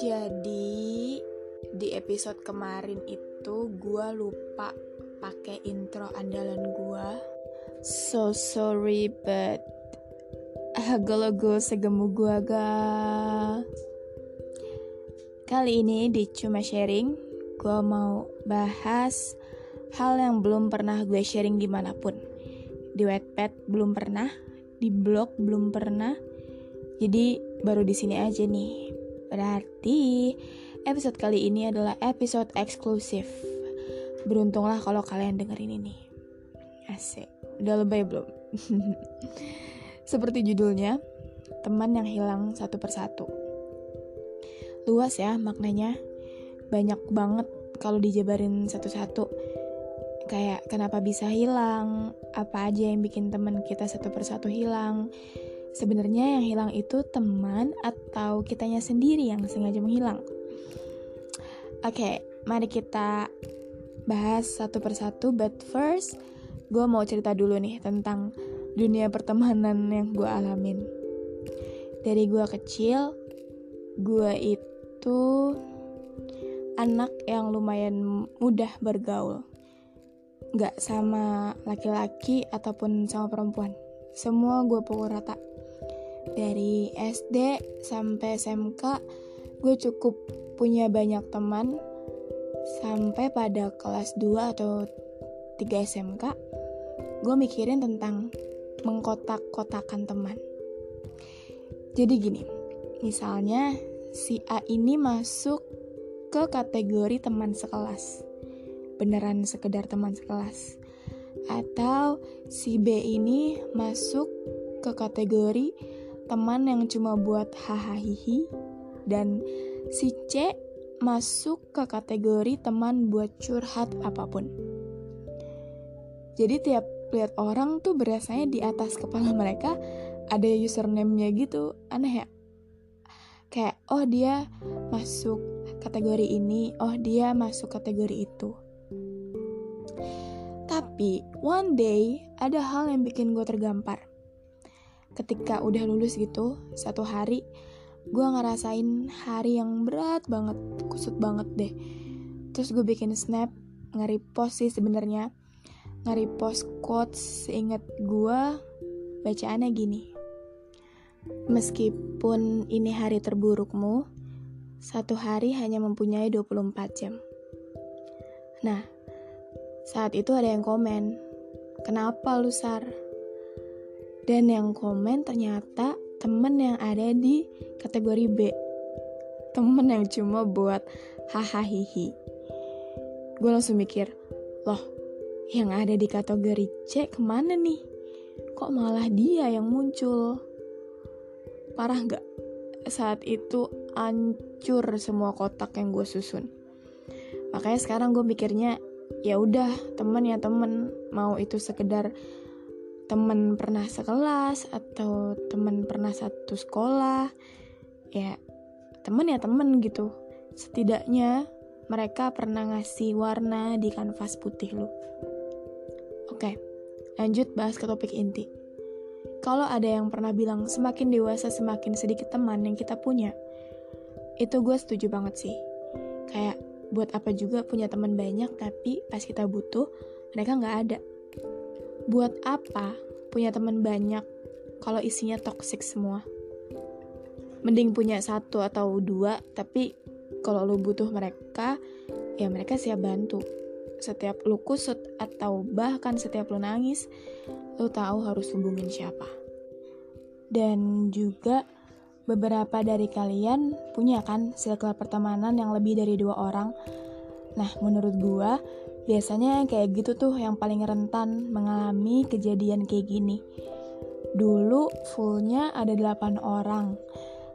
Jadi di episode kemarin itu gue lupa pakai intro andalan gue. So sorry but logo segemu gue ga. Kali ini di cuma sharing gue mau bahas hal yang belum pernah gue sharing di mana pun. Di Wattpad belum pernah, di blog belum pernah. Jadi baru di sini aja nih. Berarti episode kali ini adalah episode eksklusif. Beruntunglah kalau kalian dengerin ini. Asik. Udah lebay belum? Seperti judulnya, teman yang hilang satu persatu. Luas ya maknanya. Banyak banget kalau dijabarin satu-satu. Kayak kenapa bisa hilang, apa aja yang bikin teman kita satu persatu hilang, Sebenarnya yang hilang itu teman atau kitanya sendiri yang sengaja menghilang. Oke, okay, mari kita bahas satu persatu. But first, gue mau cerita dulu nih tentang dunia pertemanan yang gue alamin. Dari gue kecil, gue itu anak yang lumayan mudah bergaul. Gak sama laki-laki ataupun sama perempuan. Semua gue pukul rata dari SD sampai SMK gue cukup punya banyak teman sampai pada kelas 2 atau 3 SMK gue mikirin tentang mengkotak-kotakan teman. Jadi gini misalnya si A ini masuk ke kategori teman sekelas beneran sekedar teman sekelas atau si B ini masuk ke kategori teman yang cuma buat hahaha dan si C masuk ke kategori teman buat curhat apa pun. Jadi tiap lihat orang tuh berasanya di atas kepala mereka ada username-nya gitu. Aneh ya? Kayak oh dia masuk kategori ini, oh dia masuk kategori itu. Tapi one day ada hal yang bikin gue tergampar ketika udah lulus gitu satu hari gue ngerasain hari yang berat banget kusut banget deh. Terus gue bikin snap nge-repost sih sebenarnya. Nge-repost quotes seinget gue bacaannya gini. Meskipun ini hari terburukmu satu hari hanya mempunyai 24 jam. Nah saat itu ada yang komen kenapa lu sar dan yang komen ternyata temen yang ada di kategori B. Temen yang cuma buat hahaha Gue langsung mikir, loh yang ada di kategori C ke mana nih? Kok malah dia yang muncul? Parah gak? Saat itu hancur semua kotak yang gue susun. Makanya sekarang gue mikirnya ya udah temen ya temen mau itu sekedar temen pernah sekelas atau temen pernah satu sekolah ya temen ya temen gitu. Setidaknya mereka pernah ngasih warna di kanvas putih lu. Oke lanjut bahas ke topik inti. Kalau ada yang pernah bilang semakin dewasa semakin sedikit teman yang kita punya itu gue setuju banget sih. Kayak buat apa juga punya teman banyak tapi pas kita butuh mereka nggak ada buat apa punya teman banyak kalau isinya toxic semua? Mending punya satu atau dua, tapi kalau lu butuh mereka, ya mereka siap bantu. Setiap lu kusut atau bahkan setiap lu nangis, lu tahu harus hubungin siapa. Dan juga beberapa dari kalian punya kan circle pertemanan yang lebih dari dua orang. Nah, menurut gua, Biasanya kayak gitu tuh yang paling rentan mengalami kejadian kayak gini. Dulu fullnya ada 8 orang.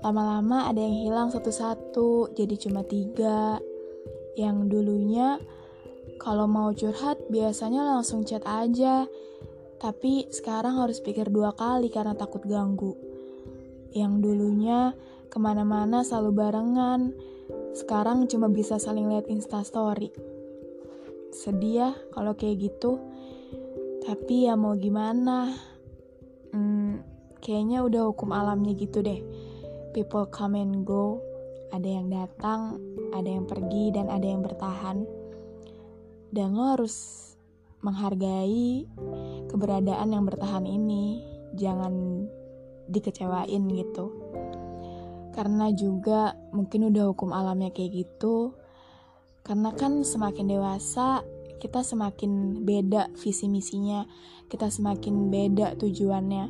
Lama-lama ada yang hilang satu-satu, jadi cuma tiga. Yang dulunya kalau mau curhat biasanya langsung chat aja. Tapi sekarang harus pikir dua kali karena takut ganggu. Yang dulunya ke mana-mana selalu barengan, sekarang cuma bisa saling lihat instastory sedih ya kalau kayak gitu tapi ya mau gimana hmm, kayaknya udah hukum alamnya gitu deh people come and go ada yang datang, ada yang pergi, dan ada yang bertahan. Dan lo harus menghargai keberadaan yang bertahan ini. Jangan dikecewain gitu. Karena juga mungkin udah hukum alamnya kayak gitu. Karena kan semakin dewasa, kita semakin beda visi misinya, kita semakin beda tujuannya.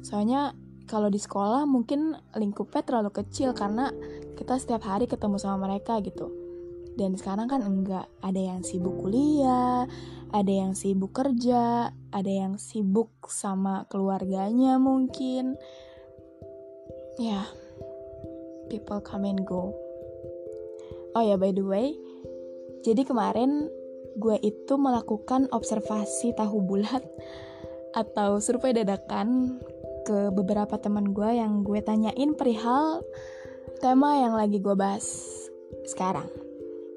Soalnya kalau di sekolah mungkin lingkupnya terlalu kecil karena kita setiap hari ketemu sama mereka gitu. Dan sekarang kan enggak, ada yang sibuk kuliah, ada yang sibuk kerja, ada yang sibuk sama keluarganya mungkin. Ya, people come and go. Oh ya, by the way, jadi kemarin gue itu melakukan observasi tahu bulat atau survei dadakan ke beberapa teman gue yang gue tanyain perihal tema yang lagi gue bahas sekarang.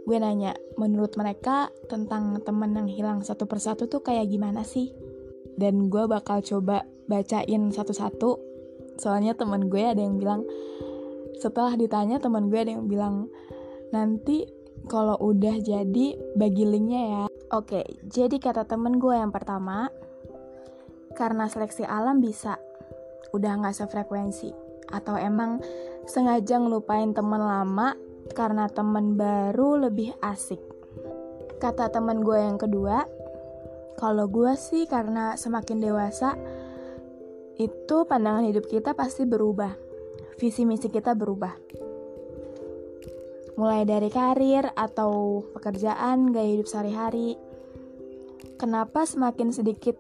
Gue nanya, menurut mereka tentang temen yang hilang satu persatu tuh kayak gimana sih? Dan gue bakal coba bacain satu-satu. Soalnya temen gue ada yang bilang, setelah ditanya temen gue ada yang bilang, nanti kalau udah jadi bagi linknya ya. Oke, jadi kata temen gue yang pertama, karena seleksi alam bisa udah nggak sefrekuensi atau emang sengaja ngelupain temen lama karena temen baru lebih asik. Kata temen gue yang kedua, kalau gue sih karena semakin dewasa, itu pandangan hidup kita pasti berubah. Visi misi kita berubah. Mulai dari karir atau pekerjaan, gaya hidup sehari-hari. Kenapa semakin sedikit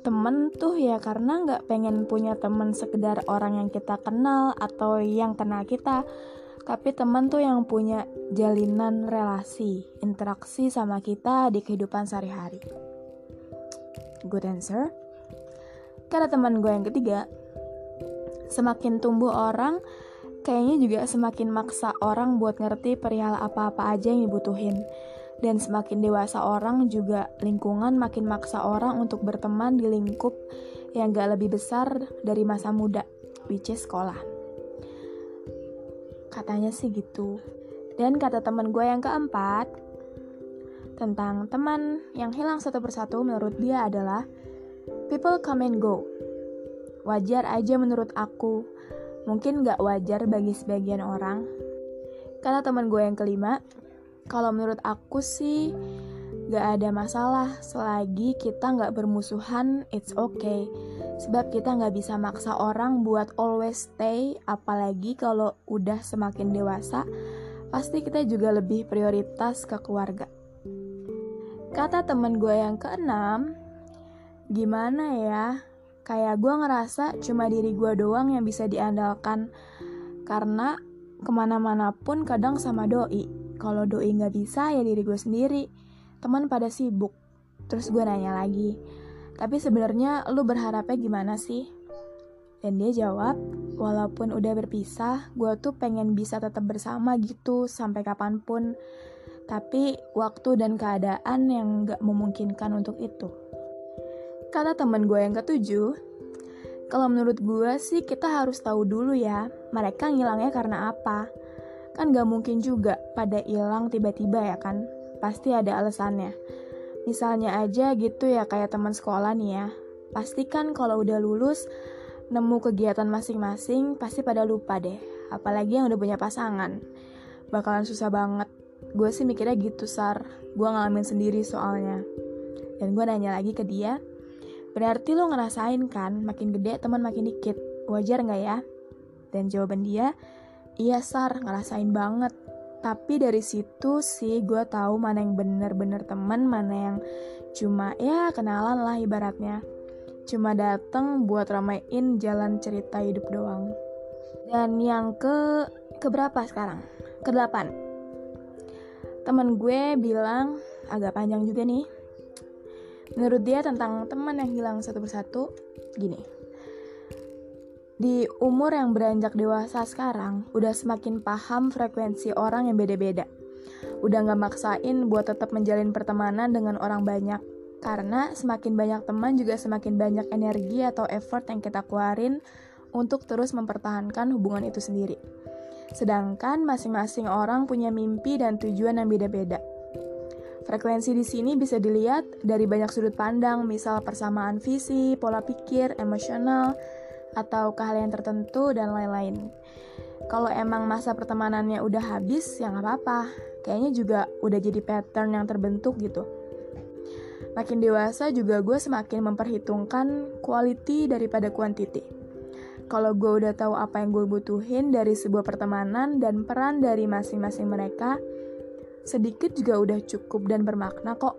temen tuh? Ya karena nggak pengen punya temen sekedar orang yang kita kenal atau yang kenal kita. Tapi temen tuh yang punya jalinan relasi interaksi sama kita di kehidupan sehari-hari. Good answer? Karena teman gue yang ketiga semakin tumbuh orang kayaknya juga semakin maksa orang buat ngerti perihal apa-apa aja yang dibutuhin dan semakin dewasa orang juga lingkungan makin maksa orang untuk berteman di lingkup yang gak lebih besar dari masa muda, which is sekolah. Katanya sih gitu. Dan kata teman gue yang keempat, tentang teman yang hilang satu persatu menurut dia adalah people come and go. Wajar aja menurut aku, mungkin gak wajar bagi sebagian orang. Kata teman gue yang kelima, kalau menurut aku sih gak ada masalah selagi kita gak bermusuhan, it's okay. Sebab kita gak bisa maksa orang buat always stay, apalagi kalau udah semakin dewasa, pasti kita juga lebih prioritas ke keluarga. Kata temen gue yang keenam, gimana ya? Kayak gue ngerasa cuma diri gue doang yang bisa diandalkan, karena ke mana-mana pun kadang sama doi. Kalau doi nggak bisa ya diri gue sendiri. Teman pada sibuk. Terus gue nanya lagi tapi sebenarnya lu berharapnya gimana sih? Dan dia jawab walaupun udah berpisah gue tuh pengen bisa tetap bersama gitu sampai kapan pun. Tapi waktu dan keadaan yang gak memungkinkan untuk itu kata temen gue yang ketujuh kalau menurut gue sih kita harus tahu dulu ya mereka ngilangnya karena apa Kan gak mungkin juga pada hilang tiba-tiba ya kan? Pasti ada alasannya. Misalnya aja gitu ya kayak teman sekolah nih ya. Pasti kan kalau udah lulus, nemu kegiatan masing-masing, pasti pada lupa deh. Apalagi yang udah punya pasangan. Bakalan susah banget. Gue sih mikirnya gitu, Sar. Gue ngalamin sendiri soalnya. Dan gue nanya lagi ke dia, berarti lo ngerasain kan makin gede teman makin dikit. Wajar nggak ya? Dan jawaban dia, Iya Sar, ngerasain banget. Tapi dari situ sih gue tahu mana yang bener-bener temen, mana yang cuma ya kenalan lah ibaratnya. Cuma dateng buat ramein jalan cerita hidup doang. Dan yang ke keberapa sekarang? Kedelapan. Temen gue bilang agak panjang juga nih. Menurut dia tentang teman yang hilang satu persatu, gini di umur yang beranjak dewasa sekarang, udah semakin paham frekuensi orang yang beda-beda. Udah gak maksain buat tetap menjalin pertemanan dengan orang banyak. Karena semakin banyak teman juga semakin banyak energi atau effort yang kita keluarin untuk terus mempertahankan hubungan itu sendiri. Sedangkan masing-masing orang punya mimpi dan tujuan yang beda-beda. Frekuensi di sini bisa dilihat dari banyak sudut pandang, misal persamaan visi, pola pikir, emosional, atau keahlian tertentu, dan lain-lain. Kalau emang masa pertemanannya udah habis, ya nggak apa-apa. Kayaknya juga udah jadi pattern yang terbentuk gitu. Makin dewasa juga gue semakin memperhitungkan quality daripada quantity. Kalau gue udah tahu apa yang gue butuhin dari sebuah pertemanan dan peran dari masing-masing mereka, sedikit juga udah cukup dan bermakna kok.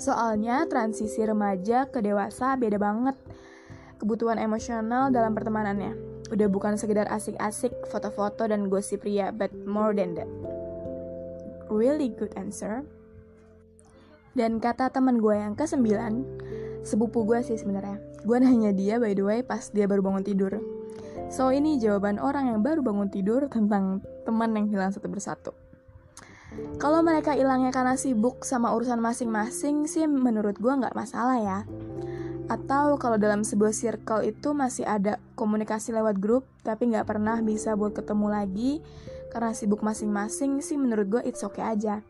Soalnya transisi remaja ke dewasa beda banget. Kebutuhan emosional dalam pertemanannya udah bukan sekedar asik-asik foto-foto dan gosip pria, but more than that. Really good answer. Dan kata teman gue yang ke-9, sepupu gue sih sebenarnya. Gue nanya dia by the way pas dia baru bangun tidur. So ini jawaban orang yang baru bangun tidur tentang teman yang hilang satu persatu. Kalau mereka hilangnya karena sibuk sama urusan masing-masing sih menurut gue nggak masalah ya. Atau kalau dalam sebuah circle itu masih ada komunikasi lewat grup tapi nggak pernah bisa buat ketemu lagi karena sibuk masing-masing sih menurut gue it's okay aja.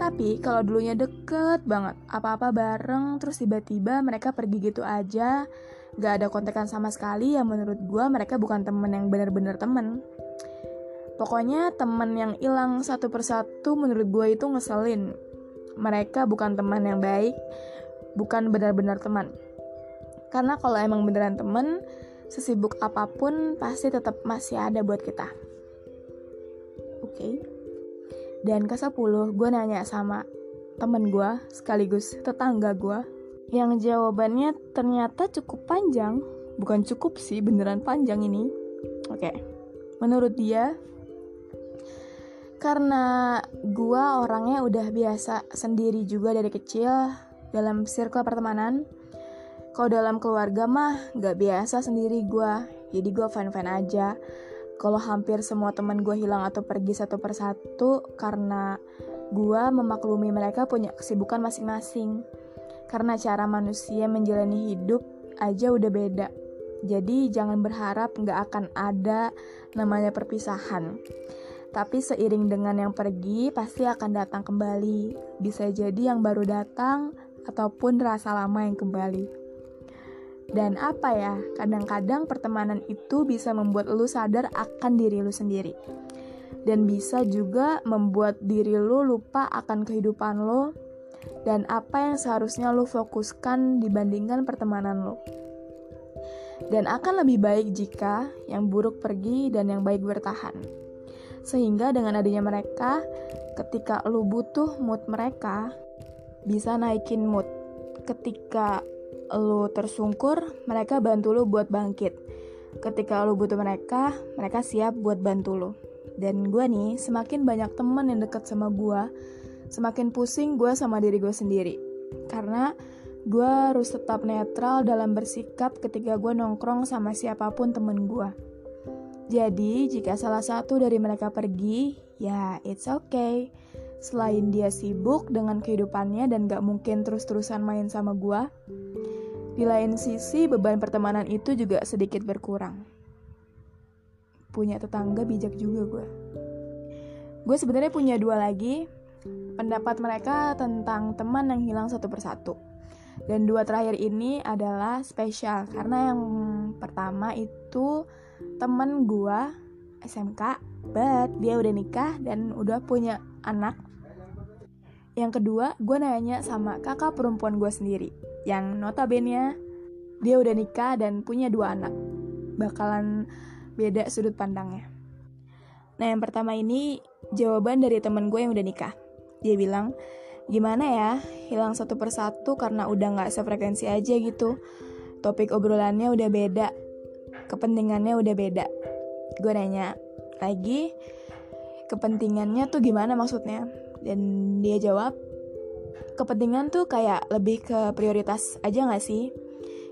Tapi kalau dulunya deket banget, apa-apa bareng, terus tiba-tiba mereka pergi gitu aja, gak ada kontekan sama sekali, ya menurut gue mereka bukan temen yang bener-bener temen. Pokoknya teman yang hilang satu persatu menurut gue itu ngeselin. Mereka bukan teman yang baik, bukan benar-benar teman. Karena kalau emang beneran teman, sesibuk apa pun pasti tetap masih ada buat kita. Oke. Okay. Dan ke 10 gue nanya sama temen gue sekaligus tetangga gue yang jawabannya ternyata cukup panjang. Bukan cukup sih, beneran panjang ini. Oke. Okay. Menurut dia, karena gua orangnya udah biasa sendiri juga dari kecil dalam circle pertemanan. Kalau dalam keluarga mah gak biasa sendiri gua, jadi gua fine-fine aja. Kalau hampir semua teman gue hilang atau pergi satu persatu karena gua memaklumi mereka punya kesibukan masing-masing. Karena cara manusia menjalani hidup aja udah beda. Jadi jangan berharap gak akan ada namanya perpisahan tapi seiring dengan yang pergi, pasti akan datang kembali. Bisa jadi yang baru datang, ataupun rasa lama yang kembali. Dan apa ya, kadang-kadang pertemanan itu bisa membuat lu sadar akan diri lu sendiri. Dan bisa juga membuat diri lu lupa akan kehidupan lo dan apa yang seharusnya lu fokuskan dibandingkan pertemanan lo. Dan akan lebih baik jika yang buruk pergi dan yang baik bertahan. Sehingga dengan adanya mereka, ketika lu butuh mood mereka, bisa naikin mood. Ketika lu tersungkur, mereka bantu lu buat bangkit. Ketika lu butuh mereka, mereka siap buat bantu lu. Dan gue nih, semakin banyak temen yang deket sama gue, semakin pusing gue sama diri gue sendiri. Karena gue harus tetap netral dalam bersikap ketika gue nongkrong sama siapa pun temen gue. Jadi, jika salah satu dari mereka pergi, ya it's okay. Selain dia sibuk dengan kehidupannya dan gak mungkin terus-terusan main sama gua, di lain sisi beban pertemanan itu juga sedikit berkurang. Punya tetangga bijak juga gue. Gue sebenarnya punya dua lagi pendapat mereka tentang teman yang hilang satu persatu. Dan dua terakhir ini adalah spesial karena yang pertama itu temen gua SMK but dia udah nikah dan udah punya anak. Yang kedua gue nanya sama kakak perempuan gue sendiri yang notabene dia udah nikah dan punya dua anak. Bakalan beda sudut pandangnya. Nah yang pertama ini jawaban dari temen gue yang udah nikah. Dia bilang gimana ya hilang satu persatu karena udah nggak sefrekuensi aja gitu topik obrolannya udah beda kepentingannya udah beda. Gue nanya lagi, kepentingannya tuh gimana maksudnya? Dan dia jawab, kepentingan tuh kayak lebih ke prioritas aja gak sih?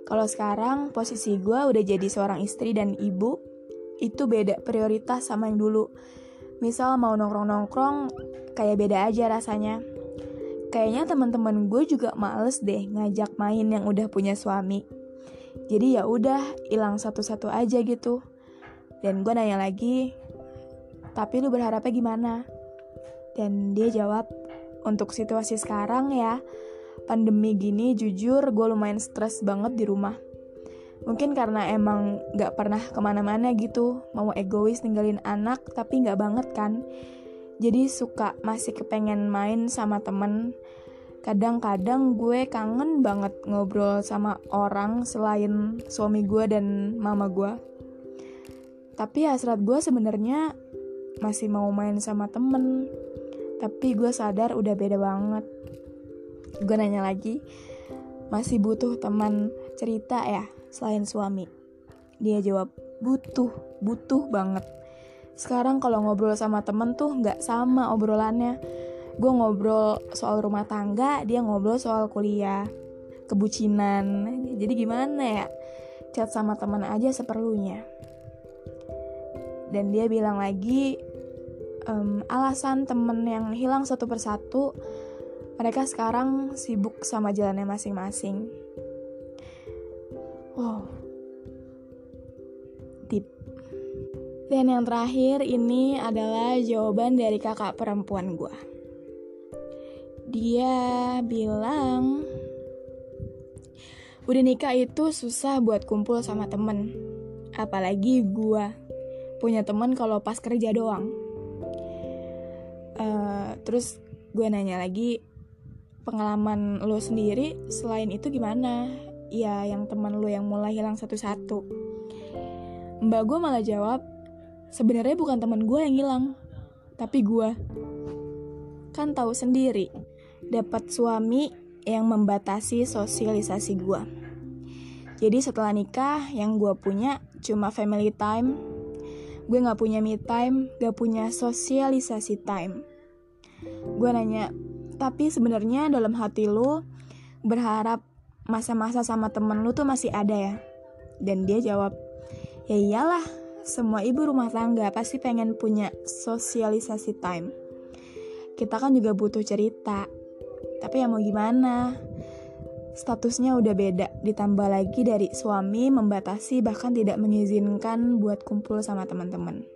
Kalau sekarang posisi gue udah jadi seorang istri dan ibu, itu beda prioritas sama yang dulu. Misal mau nongkrong-nongkrong, kayak beda aja rasanya. Kayaknya teman-teman gue juga males deh ngajak main yang udah punya suami jadi ya udah hilang satu-satu aja gitu dan gue nanya lagi tapi lu berharapnya gimana? Dan dia jawab, untuk situasi sekarang ya, pandemi gini jujur gue lumayan stres banget di rumah. Mungkin karena emang gak pernah ke mana-mana gitu, mau egois ninggalin anak, tapi gak banget kan. Jadi suka masih kepengen main sama temen, kadang-kadang gue kangen banget ngobrol sama orang selain suami gue dan mama gue. Tapi hasrat gue sebenarnya masih mau main sama temen. Tapi gue sadar udah beda banget. Gue nanya lagi, masih butuh teman cerita ya selain suami? Dia jawab, butuh, butuh banget. Sekarang kalau ngobrol sama temen tuh nggak sama obrolannya. Gue ngobrol soal rumah tangga dia ngobrol soal kuliah kebucinan. Jadi gimana ya? Chat sama teman aja seperlunya. Dan dia bilang lagi um, alasan temen yang hilang satu persatu mereka sekarang sibuk sama jalannya masing-masing. Wow. Tip dan yang terakhir ini adalah jawaban dari kakak perempuan gue dia bilang udah nikah itu susah buat kumpul sama temen. Apalagi gue punya temen kalau pas kerja doang. Uh, terus gue nanya lagi pengalaman lo sendiri selain itu gimana? Ya yang teman lo yang mulai hilang satu-satu. Mbak gue malah jawab sebenarnya bukan teman gue yang hilang tapi gue kan tahu sendiri dapat suami yang membatasi sosialisasi gue. Jadi setelah nikah, yang gue punya cuma family time. Gue gak punya me time, gak punya sosialisasi time. Gue nanya, tapi sebenarnya dalam hati lu berharap masa-masa sama temen lu tuh masih ada ya? Dan dia jawab, ya iyalah, semua ibu rumah tangga pasti pengen punya sosialisasi time. Kita kan juga butuh cerita, tapi ya mau gimana? Statusnya udah beda, ditambah lagi dari suami membatasi bahkan tidak mengizinkan buat kumpul sama teman-teman.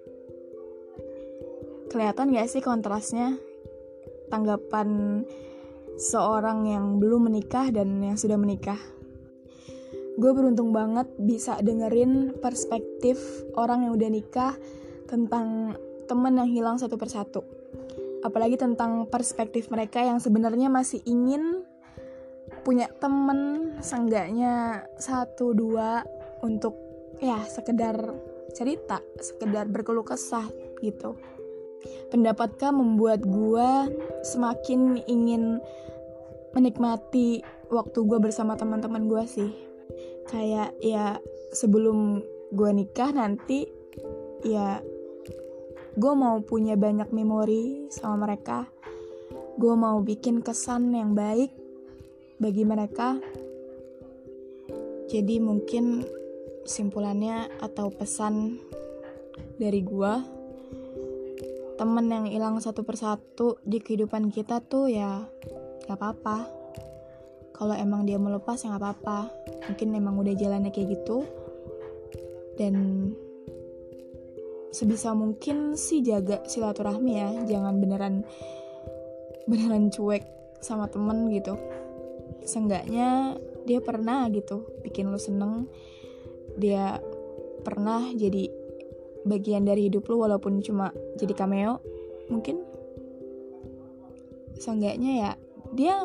Kelihatan gak sih kontrasnya? Tanggapan seorang yang belum menikah dan yang sudah menikah. Gue beruntung banget bisa dengerin perspektif orang yang udah nikah tentang temen yang hilang satu persatu. Apalagi tentang perspektif mereka yang sebenarnya masih ingin punya temen seenggaknya satu dua untuk ya sekedar cerita sekedar berkeluh kesah gitu. Pendapatkah membuat gue semakin ingin menikmati waktu gue bersama teman-teman gue sih kayak ya sebelum gue nikah nanti ya gue mau punya banyak memori sama mereka. Gue mau bikin kesan yang baik bagi mereka. Jadi mungkin simpulannya atau pesan dari gue temen yang hilang satu persatu di kehidupan kita tuh ya gak apa-apa. Kalau emang dia melepas ya gak apa-apa mungkin emang udah jalannya kayak gitu. Dan sebisa mungkin sih jaga silaturahmi ya. Jangan beneran beneran cuek sama temen gitu. Seenggaknya dia pernah gitu bikin lo seneng. Dia pernah jadi bagian dari hidup lo walaupun cuma jadi cameo. Mungkin seenggaknya ya dia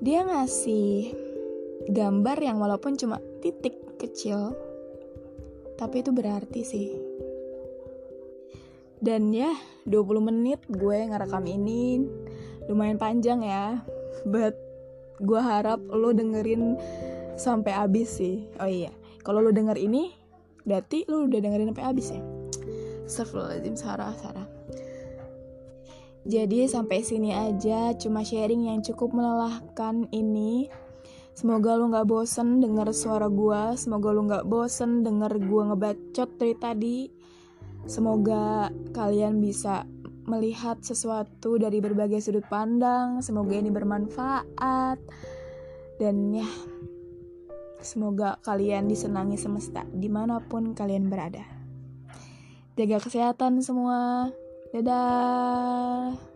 dia ngasih gambar yang walaupun cuma titik kecil tapi itu berarti sih. Dan ya 20 menit gue ngerekam ini lumayan panjang ya. But gue harap lo dengerin sampai habis sih. Oh iya kalau lo denger ini berarti lo udah dengerin sampai habis ya? Astagfirullahaladzim Sarah Sarah. Jadi sampai sini aja cuma sharing yang cukup melelahkan ini Semoga lo gak bosen denger suara gue Semoga lo gak bosen denger gue ngebacot dari tadi Semoga kalian bisa melihat sesuatu dari berbagai sudut pandang. Semoga ini bermanfaat. Dan ya, semoga kalian disenangi semesta di mana pun kalian berada. Jaga kesehatan semua. Dadah.